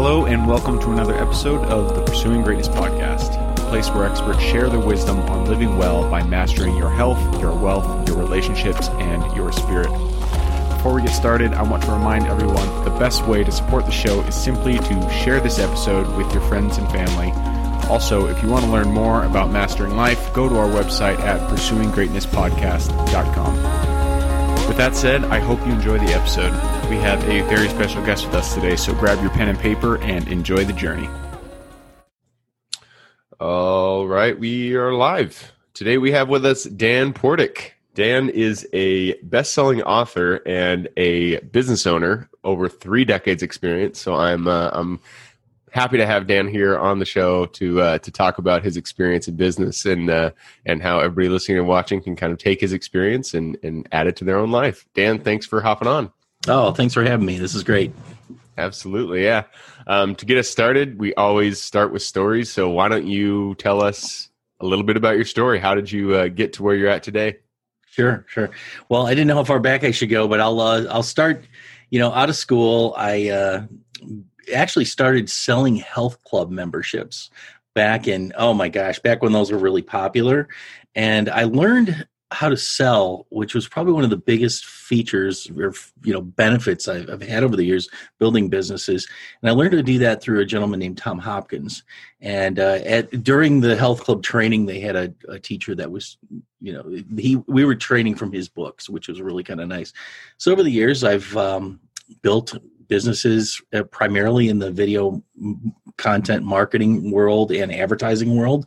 Hello, and welcome to another episode of the Pursuing Greatness podcast, a place where experts share their wisdom on living well by mastering your health, your wealth, your relationships, and your spirit. Before we get started, I want to remind everyone the best way to support the show is simply to share this episode with your friends and family. Also, if you want to learn more about mastering life, go to our website at pursuinggreatnesspodcast.com. With that said, I hope you enjoy the episode. We have a very special guest with us today, so grab your pen and paper and enjoy the journey. All right, we are live. Today we have with us Dan Portik. Dan is a best-selling author and a business owner, over three decades experience. So I'm uh, I'm happy to have Dan here on the show to uh, to talk about his experience in business and uh, and how everybody listening and watching can kind of take his experience and and add it to their own life. Dan, thanks for hopping on. Oh, thanks for having me. This is great. Absolutely, yeah. Um, to get us started, we always start with stories. So why don't you tell us a little bit about your story? How did you uh, get to where you're at today? Sure, sure. Well, I didn't know how far back I should go, but I'll uh, I'll start. You know, out of school, I uh, actually started selling health club memberships back in oh my gosh back when those were really popular and i learned how to sell which was probably one of the biggest features or you know benefits I've, I've, had over the years building businesses. And i learned to do that through a gentleman named tom hopkins. And uh, at during the health club training they had a, a teacher that was you know he we were training from his books which was really kind of nice. So over the years i've um, built businesses uh, primarily in the video content marketing world and advertising world.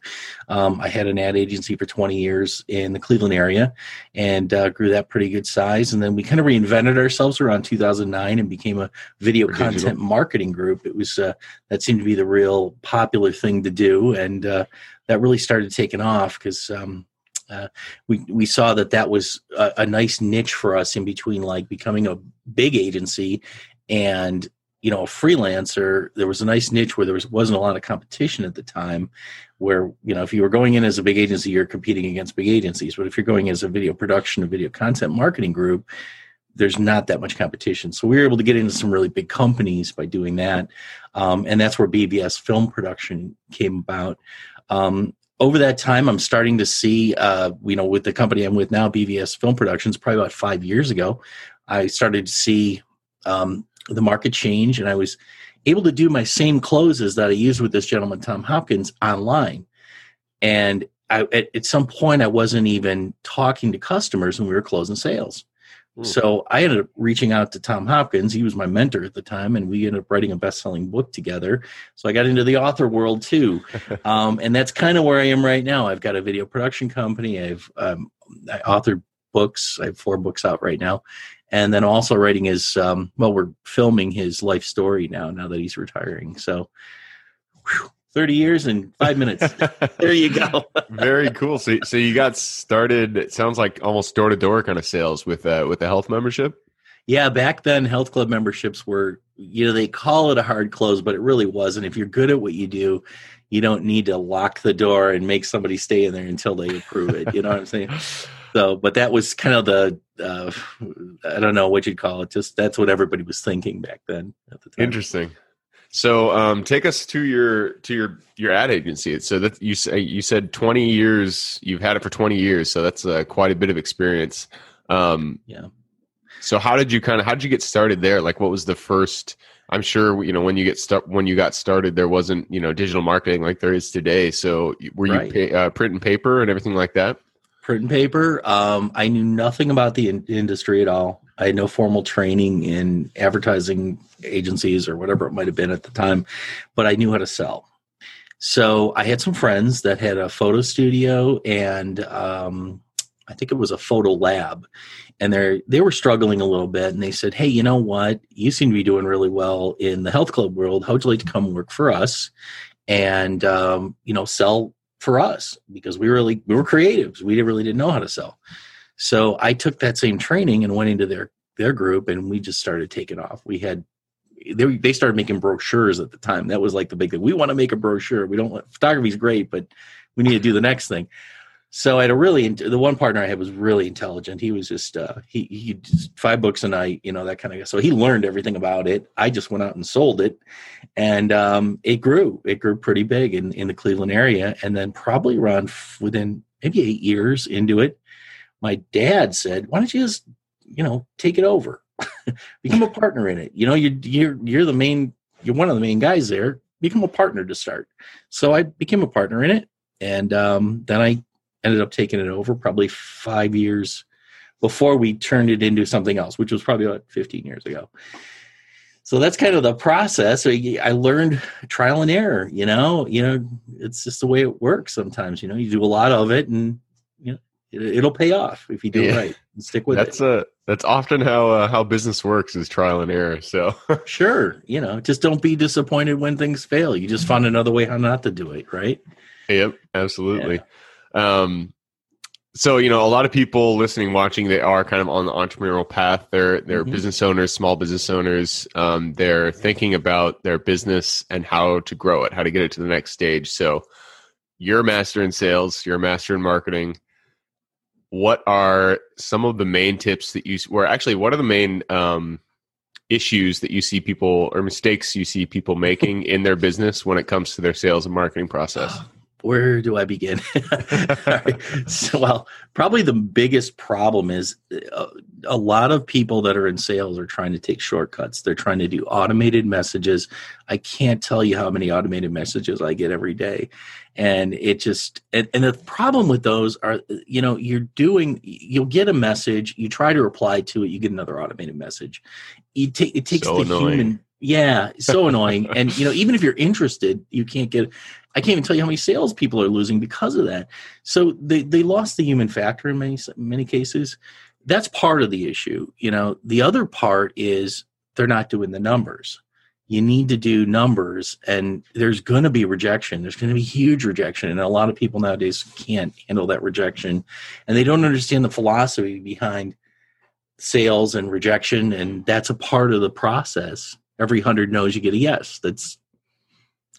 Um, I had an ad agency for 20 years in the Cleveland area and uh, grew that pretty good size. And then we kind of reinvented ourselves around 2009 and became a video content digital. marketing group. It was uh, that seemed to be the real popular thing to do, and uh, that really started taking off because. Um, uh, we we saw that that was a, a, nice niche for us in between like becoming a big agency and you know a freelancer there was a nice niche where there was, wasn't a lot of competition at the time where you know if you were going in as a big agency you're competing against big agencies. But if you're going as a video production or video content marketing group there's not that much competition. So we were able to get into some really big companies by doing that. Um, and that's where BVS film production came about. Um, over that time i'm starting to see uh, you know with the company i'm with now BVS film productions probably about five years ago i started to see um, the market change and I was able to do my same closes that I used with this gentleman, Tom Hopkins, online. And I, at, at, some point, I wasn't even talking to customers when we were closing sales. Mm. So I ended up reaching out to Tom Hopkins. He was my mentor at the time, and we ended up writing a best-selling book together. So I got into the author world too, um, and that's kind of where I am right now. I've got a video production company. I've um, I authored books. I have four books out right now, and then also writing his um, well we're filming his life story now now that he's retiring. So whew, 30 years and five minutes. There you go. Very cool. So, so you got started it sounds like almost door-to-door kind of sales with uh, with the health membership? Yeah back then health club memberships were you know they call it a hard close but it really wasn't. If you're good at what you do you don't need to lock the door and make somebody stay in there until they approve it. You know what i'm saying so but that was kind of the uh, I don't know what you'd call it. Just that's what everybody was thinking back then. At the time. Interesting. So, um, take us to your to your your ad agency. So that you say you said twenty years. You've had it for twenty years. So that's uh, quite a bit of experience. Um, yeah. So how did you kind of how did you get started there? Like, what was the first? I'm sure you know when you get start when you got started, there wasn't you know digital marketing like there is today. So were you right. pay, uh, print and paper and everything like that? Print and paper. Um, I knew nothing about the in- industry at all. I had no formal training in advertising agencies or whatever it might have been at the time, but I knew how to sell. So I had some friends that had a photo studio and um, I think it was a photo lab, and they they were struggling a little bit. And they said, "Hey, you know what? You seem to be doing really well in the health club world. How would you like to come work for us?" and um, you know sell for us because we really we were creatives. We really didn't know how to sell. So I took that same training and went into their their group, and we just started taking off. We had they, they started making brochures at the time. That was like the big thing. We want to make a brochure. We don't photography is great, but we need to do the next thing. So I had a really the one partner I had was really intelligent. He was just uh, he he just five books a night, you know that kind of. Guy. So he learned everything about it. I just went out and sold it, and um, it grew. It grew pretty big in in the Cleveland area, and then probably around within maybe eight years into it, my dad said, "Why don't you just you know take it over, become a partner in it? You know you're you're you're the main you're one of the main guys there. Become a partner to start." So I became a partner in it, and um, then I ended up taking it over probably five years before we turned it into something else, which was probably about 15 years ago. So that's kind of the process. I learned trial and error. You know, you know, it's just the way it works. Sometimes, you know, you do a lot of it, and you know, it, will pay off if you do yeah. it right and stick with that's it. That's uh, that's often how uh, how business works is trial and error. So sure, you know, just don't be disappointed when things fail. You just find another way how not to do it. Right. Yep, absolutely. Yeah. Um, so you know, a lot of people listening, watching, they are kind of on the entrepreneurial path. They're they're mm-hmm. business owners, small business owners. Um, they're thinking about their business and how to grow it, how to get it to the next stage. So, you're a master in sales, you're a master in marketing. What are some of the main tips that you, or actually, what are the main um, issues that you see people or mistakes you see people making in their business when it comes to their sales and marketing process? where do I begin? so, well, probably the biggest problem is a, uh, a, lot of people that are in sales are trying to take shortcuts. They're trying to do automated messages. I can't tell you how many automated messages I get every day. And it just, and, and the problem with those are, you know, you're doing, you'll get a message, you try to reply to it, you get another automated message. You take, it takes so the annoying. human yeah, so annoying. And you know, even if you're interested, you can't get. I can't even tell you how many sales people are losing because of that. So they they lost the human factor in many many cases. That's part of the issue. You know, the other part is they're not doing the numbers. You need to do numbers, and there's going to be rejection. There's going to be huge rejection, and a lot of people nowadays can't handle that rejection, and they don't understand the philosophy behind sales and rejection, and that's a part of the process every hundred no's you get a yes. That's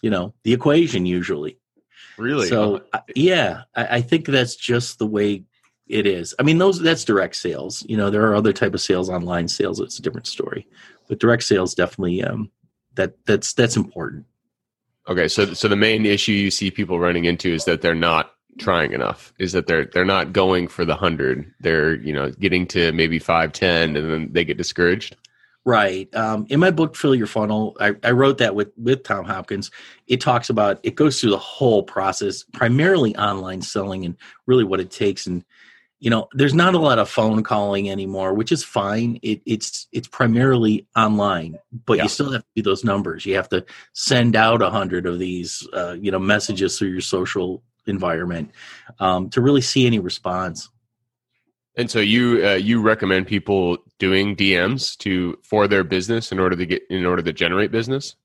you know the equation usually. Really? So yeah, I, I think that's just the way it is. I mean, those that's direct sales. You know, there are other type of sales, online sales. It's a different story, but direct sales definitely um, that that's that's important. Okay, so so the main issue you see people running into is that they're not trying enough. Is that they're they're not going for the hundred. They're you know getting to maybe five, ten, and then they get discouraged. Right. Um, in my book, Fill Your Funnel, I, I, wrote that with, with Tom Hopkins. It talks about, it goes through the whole process, primarily online selling and really what it takes. And, you know, there's not a lot of phone calling anymore, which is fine. It, it's, it's primarily online, but yeah. you still have to do those numbers. You have to send out a hundred of these, uh, you know, messages through your social environment um, to really see any response. And so you uh, you recommend people doing DMs to for their business in order to get in order to generate business?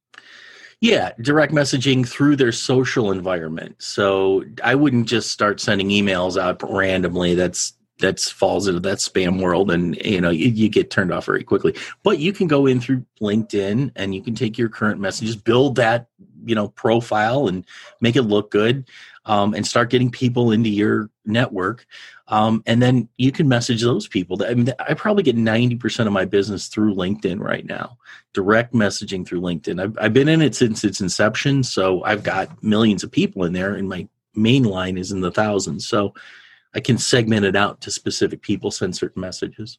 Yeah, direct messaging through their social environment. So I wouldn't just start sending emails out randomly. That's that falls into that spam world and you know you, you, get turned off very quickly but you can go in through linkedin and you can take your current messages build that you know profile and make it look good um, and start getting people into your network. Um, and then you can message those people. I, mean, I probably get 90% of my business through LinkedIn right now, direct messaging through LinkedIn. I've, I've been in it since its inception. So I've got millions of people in there, and my main line is in the thousands. So I can segment it out to specific people, send certain messages.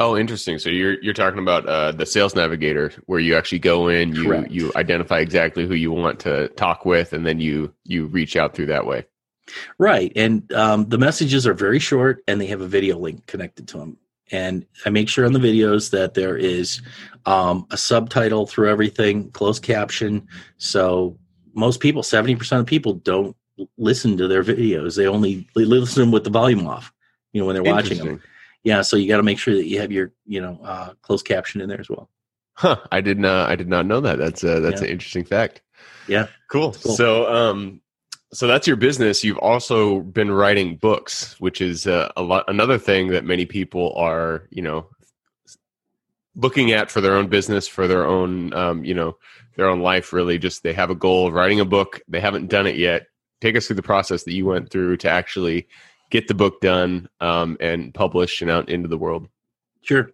Oh, interesting. So you're you're talking about uh, the sales navigator, where you actually go in, you Correct. you identify exactly who you want to talk with, and then you you reach out through that way. Right, and um, the messages are very short, and they have a video link connected to them. And I make sure on the videos that there is um, a subtitle through everything, closed caption. So most people, seventy percent of people, don't listen to their videos. They only they listen with the volume off. You know when they're watching them yeah, so you got to make sure that you have your you know uh, closed caption in there as well. Huh? I did not. I did not know that. That's uh, that's yeah. an interesting fact. Yeah. Cool. cool. So um, so that's your business. You've also been writing books, which is uh, a lot. Another thing that many people are you know looking at for their own business, for their own um, you know their own life. Really, just they have a goal of writing a book. They haven't done it yet. Take us through the process that you went through to actually get the book done um, and published and out into the world? Sure.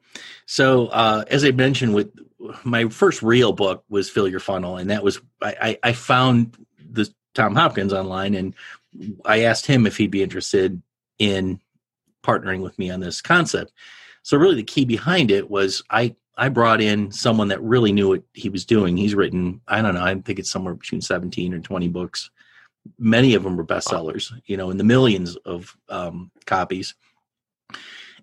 So uh, as I mentioned, with my first real book was Fill Your Funnel, and that was I, I found the Tom Hopkins online, and I asked him if he'd be interested in partnering with me on this concept. So really, the key behind it was I I brought in someone that really knew what he was doing. He's written I don't know I think it's somewhere between seventeen or twenty books. Many of them were bestsellers, you know, in the millions of um, copies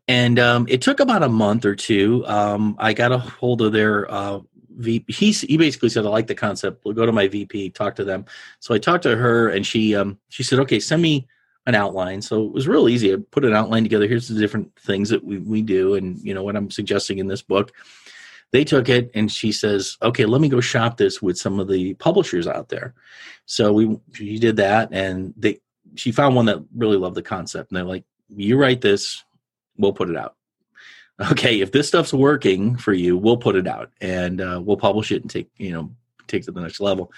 and um, it took about a month or two. Um, I got a hold of their uh, VP. He, he basically said, "I like the concept. We'll go to my VP, talk to them." So I talked to her, and she um, she said, "Okay, send me an outline." So it was real easy. I put an outline together. Here's the different things that we we do, and you know what I'm suggesting in this book. They took it, and she says, "Okay, let me go shop this with some of the publishers out there." So we she did that, and they she found one that really loved the concept, and they're like, "You write this." we'll put it out. Okay, if this stuff's working for you, we'll put it out and uh, we'll publish it and take you know take to the next level.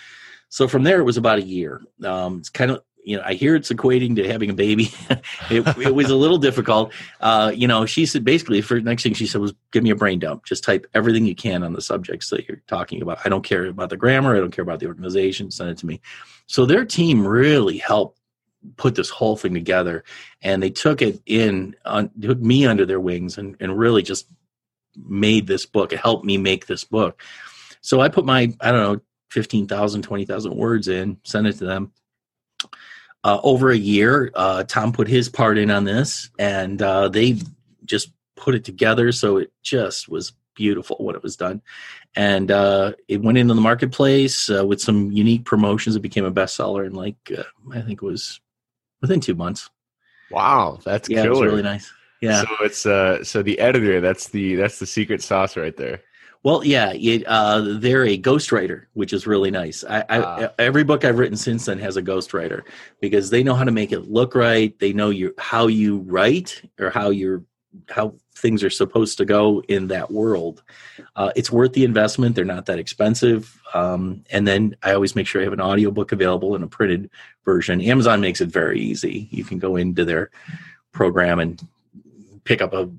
So from there, it was about a year. Um, it's kind of you know I hear it's equating to having a baby. it, it, was a little difficult. Uh, you know, she said basically for next thing she said was give me a brain dump. Just type everything you can on the subjects that you're talking about. I don't care about the grammar. I don't care about the organization. Send it to me. So their team really helped put this whole thing together and they took it in on took me under their wings and, and really just made this book it helped me make this book so i put my i don't know 15000 20000 words in sent it to them uh, over a year uh, tom put his part in on this and uh, they just put it together so it just was beautiful when it was done and uh, it went into the marketplace uh, with some unique promotions it became a bestseller in like uh, i think it was within two months. Wow, that's yeah, killer. really nice. Yeah. So it's uh so the editor that's the that's the secret sauce right there. Well, yeah, it, uh, they're a ghostwriter, which is really nice. I, I, ah. every book I've written since then has a ghostwriter because they know how to make it look right. They know you how you write or how you're how things are supposed to go in that world. Uh, it's worth the investment. They're not that expensive. Um, and then I always make sure I have an audiobook available in a printed version. Amazon makes it very easy. You can go into their program and pick up a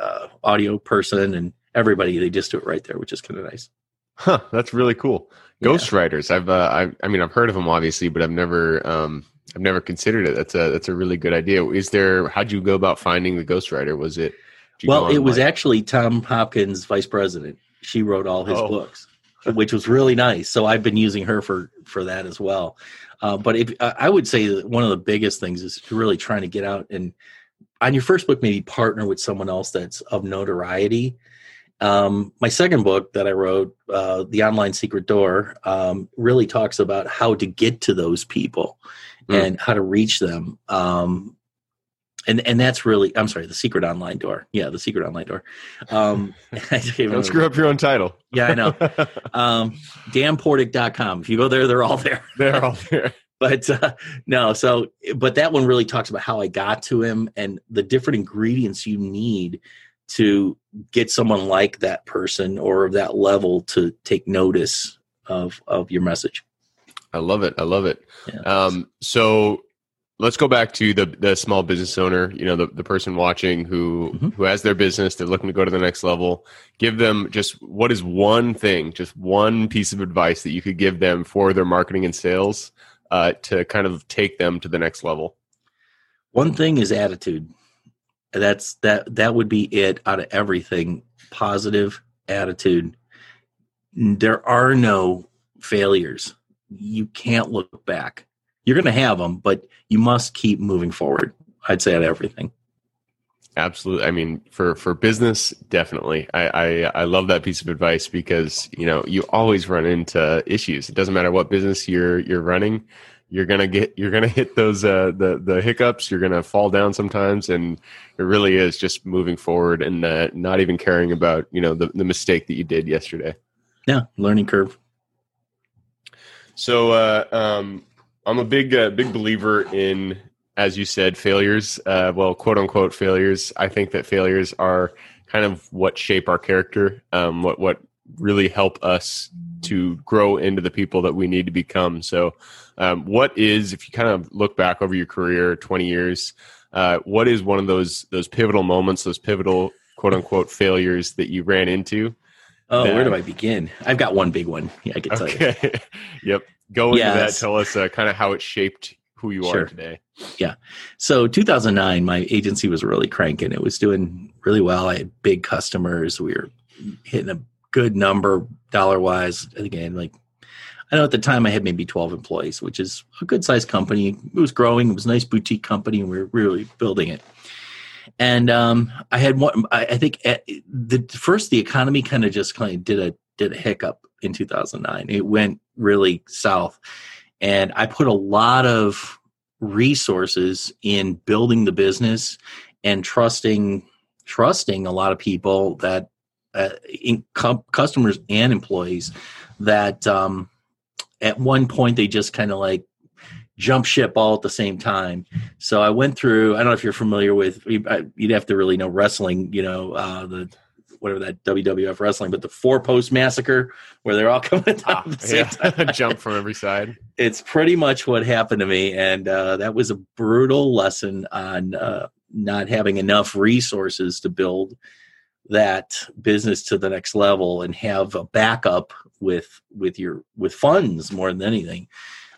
uh, audio person and everybody they just do it right there, which is kind of nice. Huh, that's really cool. Ghostwriters. Yeah. I've uh, I, I mean I've heard of them obviously, but I've never um, I've never considered it. That's a that's a really good idea. Is there? How'd you go about finding the ghostwriter? Was it? Well, it was actually Tom Hopkins, vice president. She wrote all his oh. books, which was really nice. So I've been using her for for that as well. Uh, but if I would say that one of the biggest things is really trying to get out and on your first book, maybe partner with someone else that's of notoriety. Um, my second book that I wrote, uh, The Online Secret Door, um, really talks about how to get to those people mm. and how to reach them. Um, and and that's really I'm sorry, the secret online door. Yeah, the secret online door. Um, Don't screw up your own title. Yeah, I know. um, danportik.com. If you go there, they're all there. They're all there. but uh, no, so but that one really talks about how I got to him and the different ingredients you need to get someone like that person or of that level to take notice of of your message. I love it. I love it. Yeah. Um, so let's go back to the the small business owner. You know, the, the person watching who mm-hmm. who has their business, they're looking to go to the next level. Give them just what is one thing, just one piece of advice that you could give them for their marketing and sales uh, to kind of take them to the next level. One thing is attitude. That's that that would be it out of everything. Positive attitude. There are no failures you can't look back. You're going to have them, but you must keep moving forward. I'd say at everything. Absolutely. I mean, for for business, definitely. I, I I love that piece of advice because you know you always run into issues. It doesn't matter what business you're you're running. You're gonna get you're gonna hit those uh, the the hiccups. You're gonna fall down sometimes, and it really is just moving forward and uh, not even caring about you know the the mistake that you did yesterday. Yeah, learning curve. So uh, um, I'm a big uh, big believer in, as you said, failures. Uh, well, quote unquote failures. I think that failures are kind of what shape our character. Um, what what really help us to grow into the people that we need to become. So, um, what is if you kind of look back over your career, 20 years? Uh, what is one of those those pivotal moments, those pivotal quote unquote failures that you ran into? Oh, that- where do I begin? I've got one big one. Yeah, I can tell you. Okay. yep. Go into that. Tell us uh, kind of how it shaped who you are Sure. today. So 2009, my agency was really cranking. It was doing really well. I had big customers. We were hitting a good number dollar wise. Again, like I know at the time I had maybe 12 employees, which is a good sized company. It was growing. It was a nice boutique company. And we were really building it. And um, I had one. I, I think at the first the economy kind of just kind of did a did a hiccup in 2009. It went really south, and I put a lot of resources in building the business and trusting trusting a lot of people that uh, in com- customers and employees that um, at one point they just kind of like jump ship all at the same time so i went through i don't know if you're familiar with you'd have to really know wrestling you know uh, the whatever that wwf wrestling but the four post massacre where they're all coming down Ah, at the same yeah. time Jump from every side. it's pretty much what happened to me and uh, that was a brutal lesson on uh, not having enough resources to build that business to the next level and have a backup with with your with funds more than anything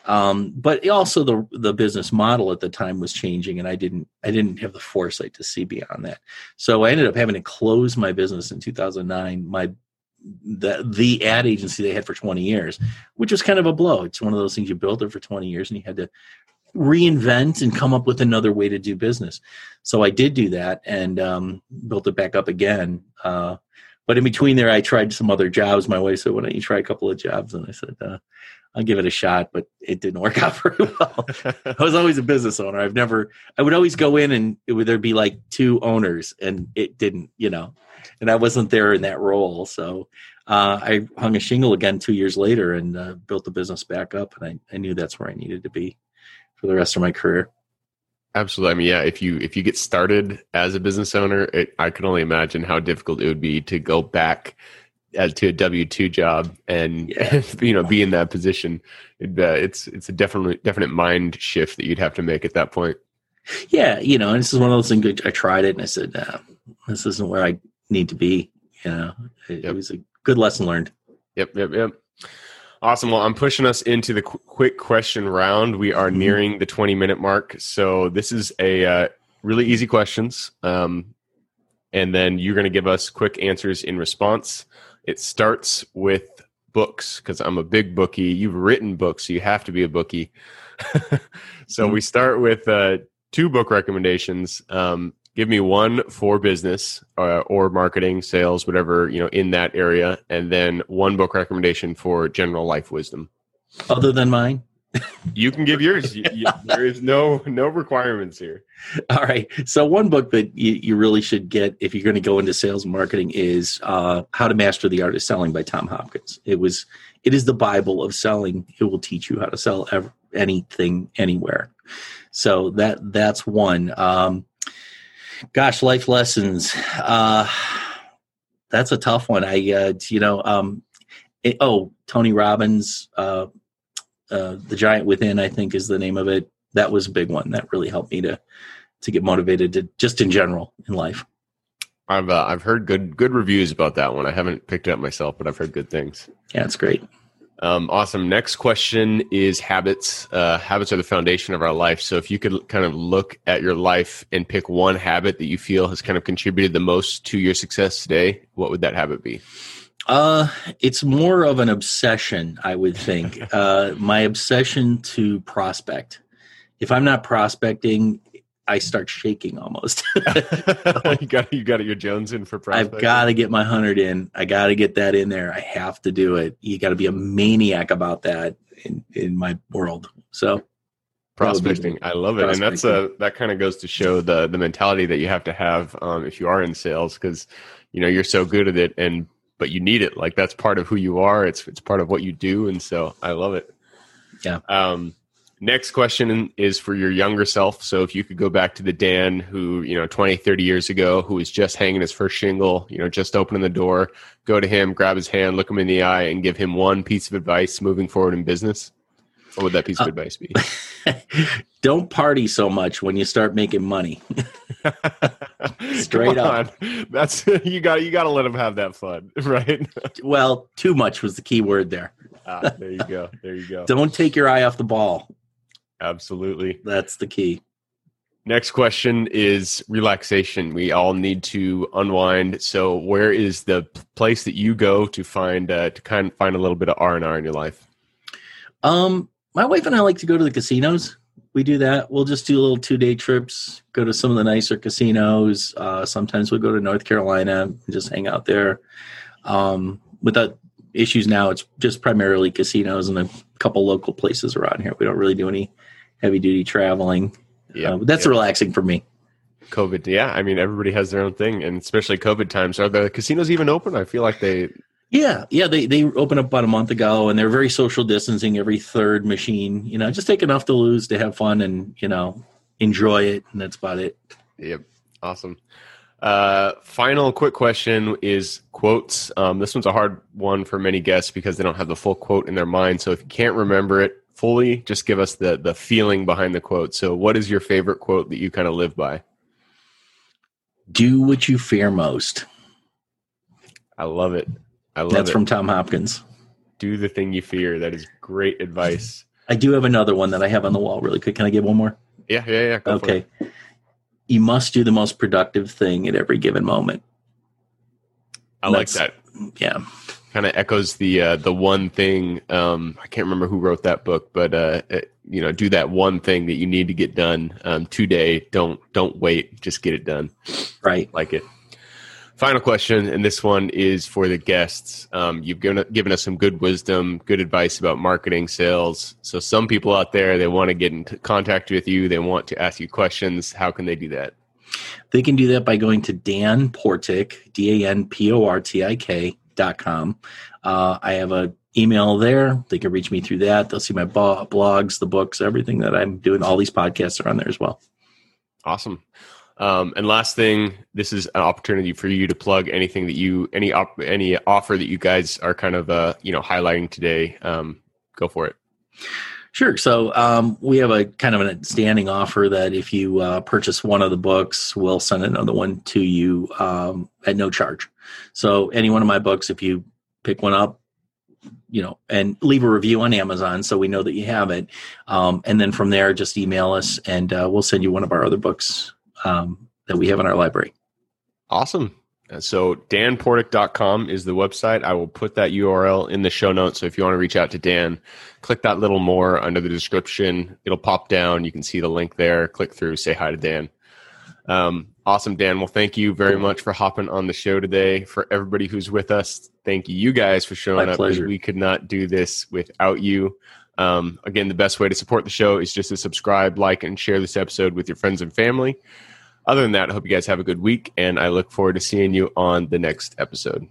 um, but also the the business model at the time was changing and i didn't i didn't have the foresight to see beyond that so i ended up having to close my business in 2009 my the the ad agency they had for 20 years which was kind of a blow. It's one of those things you built it for 20 years and you had to reinvent and come up with another way to do business. So I did do that and um, built it back up again. Uh, but in between there, I tried some other jobs. My wife said, "Why don't you try a couple of jobs?" And I said, uh, "I'll give it a shot," but it didn't work out very well. I was always a business owner. I've never. I would always go in and it would there be like two owners, and it didn't. You know, and I wasn't there in that role. So uh, I hung a shingle again two years later and uh, built the business back up, and I, I knew that's where I needed to be for the rest of my career. Absolutely. I mean, yeah. If you if you get started as a business owner, it, I can only imagine how difficult it would be to go back to a W two job and Yeah. you know be in that position. It, uh, it's it's a definite definite mind shift that you'd have to make at that point. Yeah, you know, and this is one of those things. I tried it, and I said, nah, "This isn't where I need to be." You know, it, Yep. it was a good lesson learned. Yep, yep, yep. Awesome. Well, I'm pushing us into the qu- quick question round. We are Mhm. nearing the 20 minute mark, so this is a uh, really easy questions, um, and then you're going to give us quick answers in response. It starts with books because I'm a big bookie. You've written books, so you have to be a bookie. so we start with uh, two book recommendations. Um, give me one for business uh, or marketing, sales, whatever you know in that area, and then one book recommendation for general life wisdom. Other than mine, You can give yours. You- you- there is no no requirements here. all right. So one book that you, you really should get if you're going to go into sales and marketing is uh, "How to Master the Art of Selling" by Tom Hopkins. It was it is the Bible of selling. It will teach you how to sell ev- anything anywhere. So that that's one. Um, gosh, life lessons. Uh, that's a tough one. I uh, you know um, it- oh Tony Robbins. Uh, uh, the Giant Within, I think, is the name of it. That was a big one. That really helped me to to get motivated to just in general in life. I've uh, I've heard good good reviews about that one. I haven't picked it up myself, but I've heard good things. Yeah, it's great. Um, awesome. Next question is habits. Uh, habits are the foundation of our life. So if you could kind of look at your life and pick one habit that you feel has kind of contributed the most to your success today, what would that habit be? Uh, it's more of an obsession, I would think. uh, my obsession to prospect. If I'm not prospecting, I start shaking almost. you got you got your Jones in for I've got to get my hundred in. I got to get that in there. I have to do it. You got to be a maniac about that in in my world. So prospecting. I love it, and that's uh Prospecting. that kind of goes to show the the mentality that you have to have um, if you are in sales because you know you're so good at it, and but you need it. Like that's part of who you are. It's it's part of what you do, and so I love it. Yeah. Um, next question is for your younger self. So if you could go back to the Dan who you know 20, 30 years ago, who was just hanging his first shingle, you know, just opening the door, go to him, grab his hand, look him in the eye, and give him one piece of advice moving forward in business. What would that piece of advice be? Don't party so much when you start making money. Straight up. That's you got you got to let them have that fun, right? Well, too much was the key word there. ah, there you go. There you go. Don't take your eye off the ball. Absolutely. That's the key. Next question is relaxation. We all need to unwind. So, where is the place that you go to find uh, to kind of find a little bit of R and R in your life? Um, my wife and I like to go to the casinos. We do that. We'll just do little two day trips, go to some of the nicer casinos. Uh, sometimes we'll go to North Carolina and just hang out there. Um, without issues now, it's just primarily casinos and a couple local places around here. We don't really do any heavy duty traveling. Yeah, Uh, that's yeah. relaxing for me. COVID. Yeah, I mean everybody has their own thing, and especially COVID times. Are the casinos even open? I feel like they. Yeah, yeah, they they opened up about a month ago, and they're very social distancing. Every third machine, you know, just take enough to lose to have fun and you know enjoy it, and that's about it. Yep, awesome. Uh, final quick question is quotes. Um, this one's a hard one for many guests because they don't have the full quote in their mind. So if you can't remember it fully, just give us the the feeling behind the quote. So, what is your favorite quote that you kind of live by? Do what you fear most. I love it. I love That's it. from Tom Hopkins. Do the thing you fear. That is great advice. I do have another one that I have on the wall. Really quick, can I get one more? Yeah, yeah, yeah. Go for it. okay. You must do the most productive thing at every given moment. I like that. Yeah. kind of echoes the uh, the one thing. Um, I can't remember who wrote that book, but uh, uh, you know, do that one thing that you need to get done um, today. Don't don't wait. Just get it done. Right. Like it. Final question, and this one is for the guests. Um, you've given given us some good wisdom, good advice about marketing, sales. So some people out there they want to get in contact with you. They want to ask you questions. How can they do that? They can do that by going to Dan Portik, D A N P O R T I K dot com. Uh, I have a email there. They can reach me through that. They'll see my bo- blogs, the books, everything that I'm doing. All these podcasts are on there as well. Awesome. Um, and last thing, this is an opportunity for you to plug anything that you any op- any offer that you guys are kind of uh, you know highlighting today. Um, go for it. Sure. So um, we have a kind of a standing offer that if you uh, purchase one of the books, we'll send another one to you um, at no charge. So any one of my books, if you pick one up, you know, and leave a review on Amazon, so we know that you have it, um, and then from there, just email us, and uh, we'll send you one of our other books um, that we have in our library. Awesome. Uh, So danportik.com is the website. I will put that URL in the show notes. So if you want to reach out to Dan, click that little more under the description. It'll pop down. You can see the link there. Click through, say hi to Dan. Um, awesome, Dan. Well, thank you very much for hopping on the show today. For everybody who's with us, thank you guys for showing My up. pleasure. We could not do this without you. Um, again, the best way to support the show is just to subscribe, like, and share this episode with your friends and family. Other than that, I hope you guys have a good week, and I look forward to seeing you on the next episode.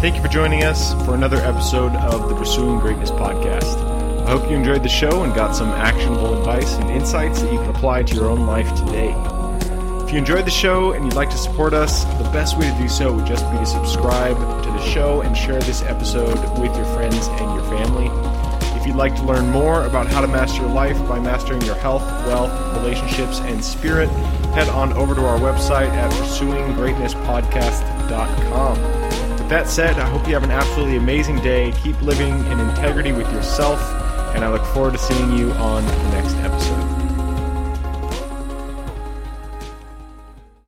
Thank you for joining us for another episode of the Pursuing Greatness podcast. I hope you enjoyed the show and got some actionable advice and insights that you can apply to your own life today. If you enjoyed the show and you'd like to support us, the best way to do so would just be to subscribe to the show and share this episode with your friends and your family. If you'd like to learn more about how to master your life by mastering your health, wealth, relationships, and spirit, head on over to our website at pursuinggreatnesspodcast.com. With that said, I hope you have an absolutely amazing day. Keep living in integrity with yourself, and I look forward to seeing you on the next episode.